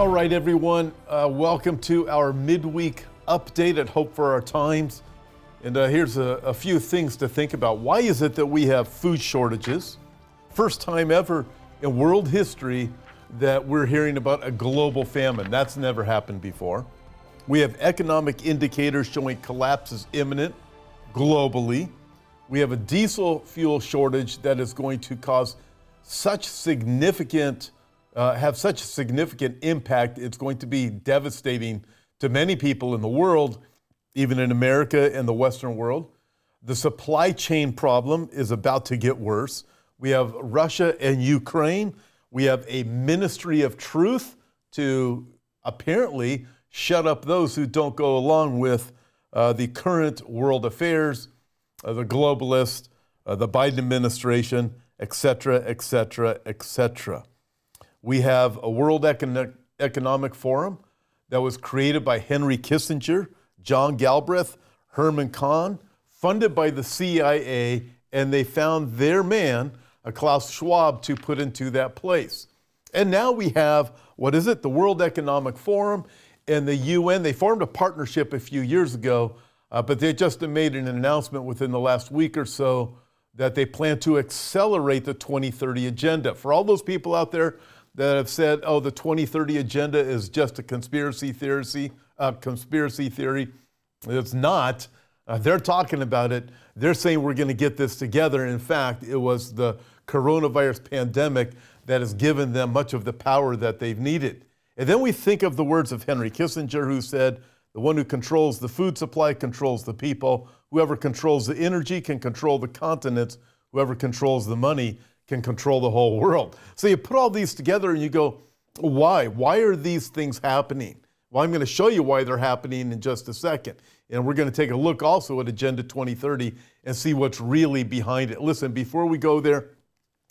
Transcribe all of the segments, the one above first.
All right, everyone, uh, welcome to our midweek update at Hope for Our Times. And uh, here's a, a few things to think about. Why is it that we have food shortages? First time ever in world history that we're hearing about a global famine. That's never happened before. We have economic indicators showing collapse is imminent globally. We have a diesel fuel shortage that is going to cause such significant, uh, have such a significant impact. It's going to be devastating to many people in the world even in America and the Western world. The supply chain problem is about to get worse. We have Russia and Ukraine. We have a ministry of truth to apparently shut up those who don't go along with uh, the current world affairs, uh, the globalists, uh, the Biden administration, etc., etc., etc. We have a World Econ- Economic Forum that was created by Henry Kissinger John Galbraith, Herman Kahn, funded by the CIA, and they found their man, uh, Klaus Schwab, to put into that place. And now we have, what is it, the World Economic Forum and the UN. They formed a partnership a few years ago, uh, but they just made an announcement within the last week or so that they plan to accelerate the 2030 agenda. For all those people out there that have said, oh, the 2030 agenda is just a conspiracy theory, uh, conspiracy theory. It's not. Uh, they're talking about it. They're saying we're going to get this together. In fact, it was the coronavirus pandemic that has given them much of the power that they've needed. And then we think of the words of Henry Kissinger, who said, The one who controls the food supply controls the people. Whoever controls the energy can control the continents. Whoever controls the money can control the whole world. So you put all these together and you go, Why? Why are these things happening? Well, I'm going to show you why they're happening in just a second. And we're going to take a look also at Agenda 2030 and see what's really behind it. Listen, before we go there,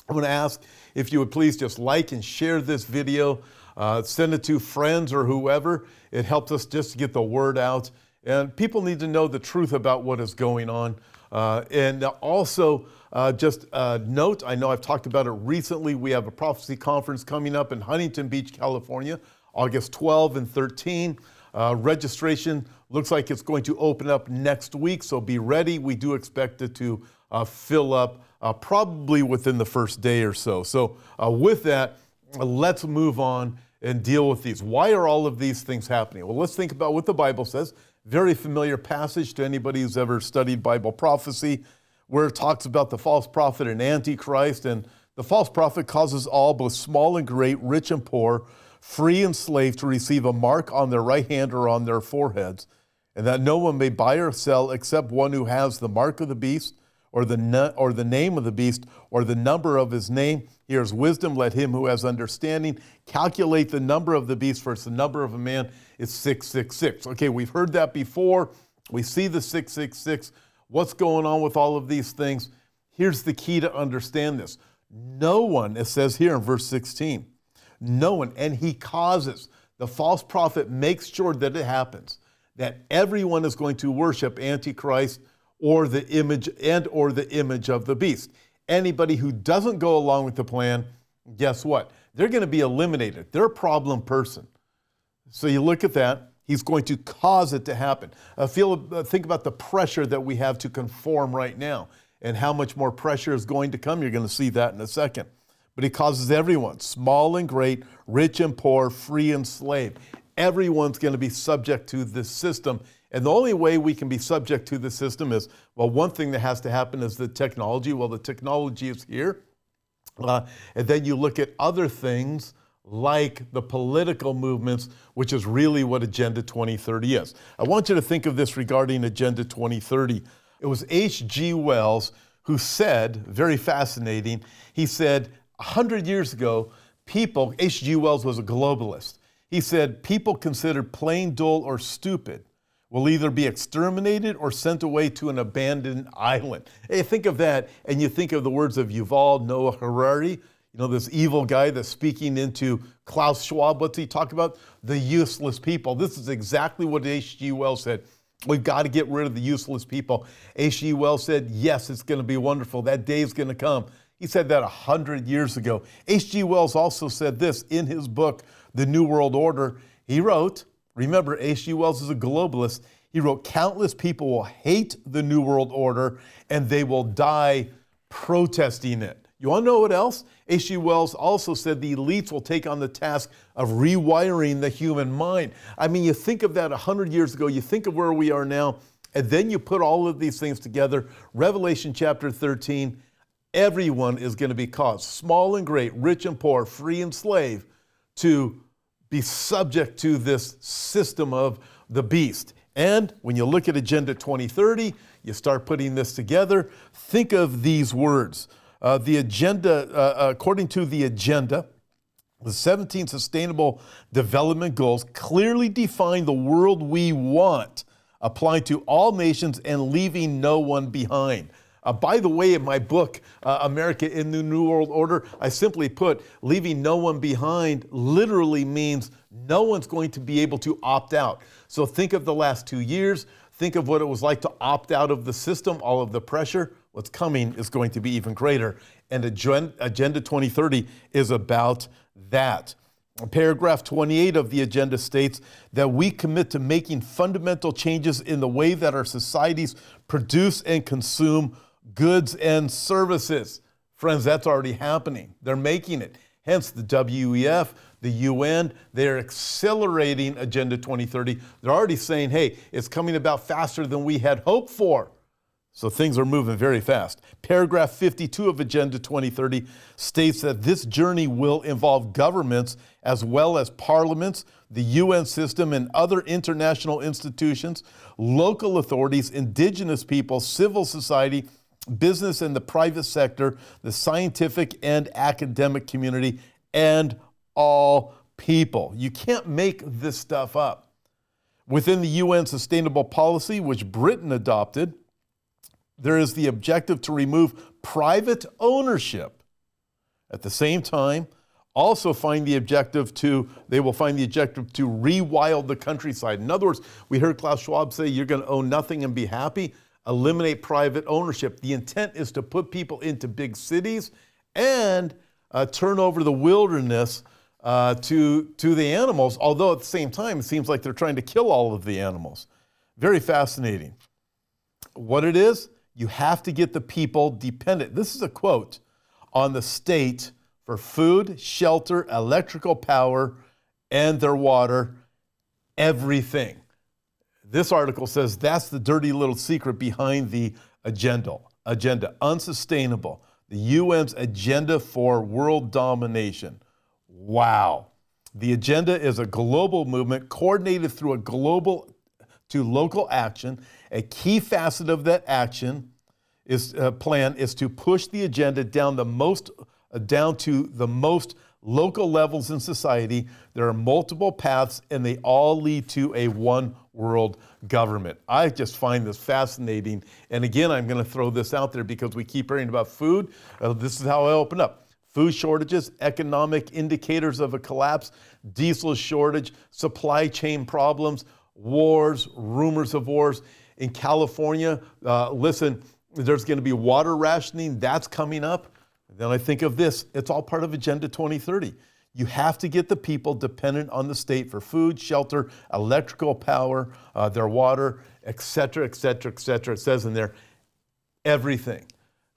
I'm going to ask if you would please just like and share this video, uh, send it to friends or whoever. It helps us just to get the word out. And people need to know the truth about what is going on. Uh, and also, uh, just a note I know I've talked about it recently. We have a prophecy conference coming up in Huntington Beach, California August 12 and 13. Uh, registration looks like it's going to open up next week, so be ready. We do expect it to uh, fill up uh, probably within the first day or so. So, uh, with that, let's move on and deal with these. Why are all of these things happening? Well, let's think about what the Bible says. Very familiar passage to anybody who's ever studied Bible prophecy, where it talks about the false prophet and antichrist. And the false prophet causes all, both small and great, rich and poor, free and slave to receive a mark on their right hand or on their foreheads, and that no one may buy or sell except one who has the mark of the beast, or the, or the name of the beast, or the number of his name. Here's wisdom. Let him who has understanding calculate the number of the beast, for it's the number of a man is 666. Okay, we've heard that before. We see the 666. What's going on with all of these things? Here's the key to understand this. No one, it says here in verse 16, no one, and he causes. The false prophet makes sure that it happens, that everyone is going to worship Antichrist or the image and or the image of the beast. Anybody who doesn't go along with the plan, guess what? They're going to be eliminated. They're a problem person. So you look at that. He's going to cause it to happen. Uh, feel, uh, think about the pressure that we have to conform right now and how much more pressure is going to come. You're going to see that in a second but he causes everyone, small and great, rich and poor, free and slave. Everyone's going to be subject to this system. And the only way we can be subject to the system is well, one thing that has to happen is the technology. Well, the technology is here. Uh, and then you look at other things like the political movements, which is really what Agenda 2030 is. I want you to think of this regarding Agenda 2030. It was H.G. Wells who said, very fascinating, he said, 100 years ago, people, H.G. Wells was a globalist. He said, people considered plain, dull, or stupid will either be exterminated or sent away to an abandoned island. Hey, think of that, and you think of the words of Yuval Noah Harari, you know, this evil guy that's speaking into Klaus Schwab. What's he talk about? The useless people. This is exactly what H.G. Wells said. We've got to get rid of the useless people. H.G. Wells said, Yes, it's going to be wonderful. That day is going to come. He said that 100 years ago. H.G. Wells also said this in his book, The New World Order. He wrote, remember, H.G. Wells is a globalist. He wrote, Countless people will hate the New World Order and they will die protesting it. You want to know what else? H.G. Wells also said the elites will take on the task of rewiring the human mind. I mean, you think of that 100 years ago, you think of where we are now, and then you put all of these things together. Revelation chapter 13 everyone is going to be caught, small and great, rich and poor, free and slave, to be subject to this system of the beast. And when you look at Agenda 2030, you start putting this together, think of these words. Uh, the agenda, uh, according to the agenda, the 17 Sustainable Development Goals clearly define the world we want, applying to all nations and leaving no one behind. Uh, by the way, in my book, uh, America in the New World Order, I simply put leaving no one behind literally means no one's going to be able to opt out. So think of the last two years. Think of what it was like to opt out of the system, all of the pressure. What's coming is going to be even greater. And Agenda 2030 is about that. Paragraph 28 of the agenda states that we commit to making fundamental changes in the way that our societies produce and consume goods and services. Friends, that's already happening. They're making it. Hence, the WEF, the UN, they're accelerating Agenda 2030. They're already saying, hey, it's coming about faster than we had hoped for. So things are moving very fast. Paragraph 52 of Agenda 2030 states that this journey will involve governments as well as parliaments, the UN system, and other international institutions, local authorities, indigenous people, civil society, business and the private sector, the scientific and academic community, and all people. You can't make this stuff up. Within the UN Sustainable Policy, which Britain adopted, there is the objective to remove private ownership. At the same time, also find the objective to, they will find the objective to rewild the countryside. In other words, we heard Klaus Schwab say, you're going to own nothing and be happy eliminate private ownership. The intent is to put people into big cities and uh, turn over the wilderness uh, to, to the animals, although at the same time, it seems like they're trying to kill all of the animals. Very fascinating. What it is, you have to get the people dependent. This is a quote on the state for food, shelter, electrical power, and their water, everything. This article says that's the dirty little secret behind the agenda. Agenda unsustainable. The UN's agenda for world domination. Wow. The agenda is a global movement coordinated through a global to local action. A key facet of that action is uh, plan is to push the agenda down the most uh, down to the most local levels in society. There are multiple paths and they all lead to a one world government. I just find this fascinating. And again, I'm going to throw this out there because we keep hearing about food. Uh, this is how I open up. Food shortages, economic indicators of a collapse, diesel shortage, supply chain problems, wars, rumors of wars. In California, uh, listen, there's going to be water rationing. That's coming up. Then I think of this it's all part of Agenda 2030. You have to get the people dependent on the state for food, shelter, electrical power, uh, their water, et cetera, et cetera, et cetera. It says in there, everything.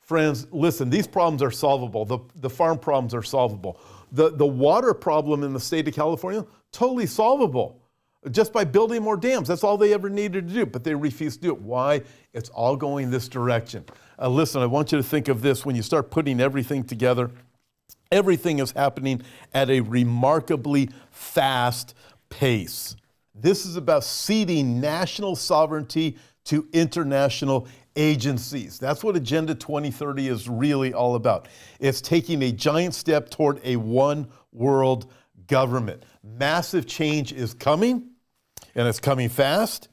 Friends, listen, these problems are solvable. The, the farm problems are solvable. The, the water problem in the state of California, totally solvable just by building more dams. That's all they ever needed to do, but they refused to do it. Why? It's all going this direction. Uh, listen, I want you to think of this when you start putting everything together. Everything is happening at a remarkably fast pace. This is about ceding national sovereignty to international agencies. That's what Agenda 2030 is really all about. It's taking a giant step toward a one world government. Massive change is coming, and it's coming fast,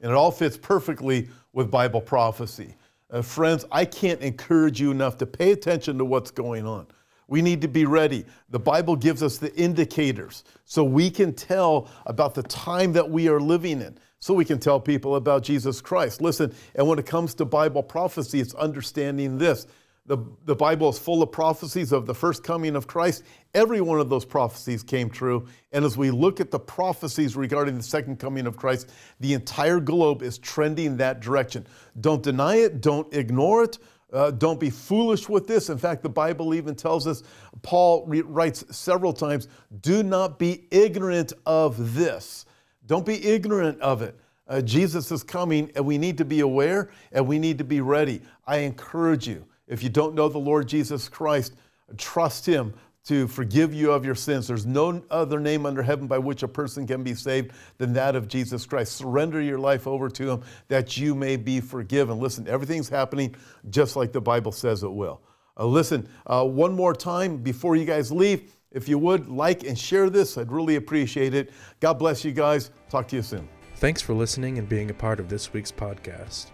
and it all fits perfectly with Bible prophecy. Uh, friends, I can't encourage you enough to pay attention to what's going on. We need to be ready. The Bible gives us the indicators so we can tell about the time that we are living in, so we can tell people about Jesus Christ. Listen, and when it comes to Bible prophecy, it's understanding this The, the Bible is full of prophecies of the first coming of Christ. Every one of those prophecies came true. And as we look at the prophecies regarding the second coming of Christ, the entire globe is trending that direction. Don't deny it, don't ignore it. Uh, don't be foolish with this. In fact, the Bible even tells us, Paul re- writes several times, do not be ignorant of this. Don't be ignorant of it. Uh, Jesus is coming, and we need to be aware and we need to be ready. I encourage you, if you don't know the Lord Jesus Christ, trust Him to forgive you of your sins. There's no other name under heaven by which a person can be saved than that of Jesus Christ. Surrender your life over to Him that you may be forgiven. Listen, everything's happening just like the Bible says it will. Uh, listen, uh, one more time before you guys leave, if you would like and share this, I'd really appreciate it. God bless you guys. Talk to you soon. Thanks for listening and being a part of this week's podcast.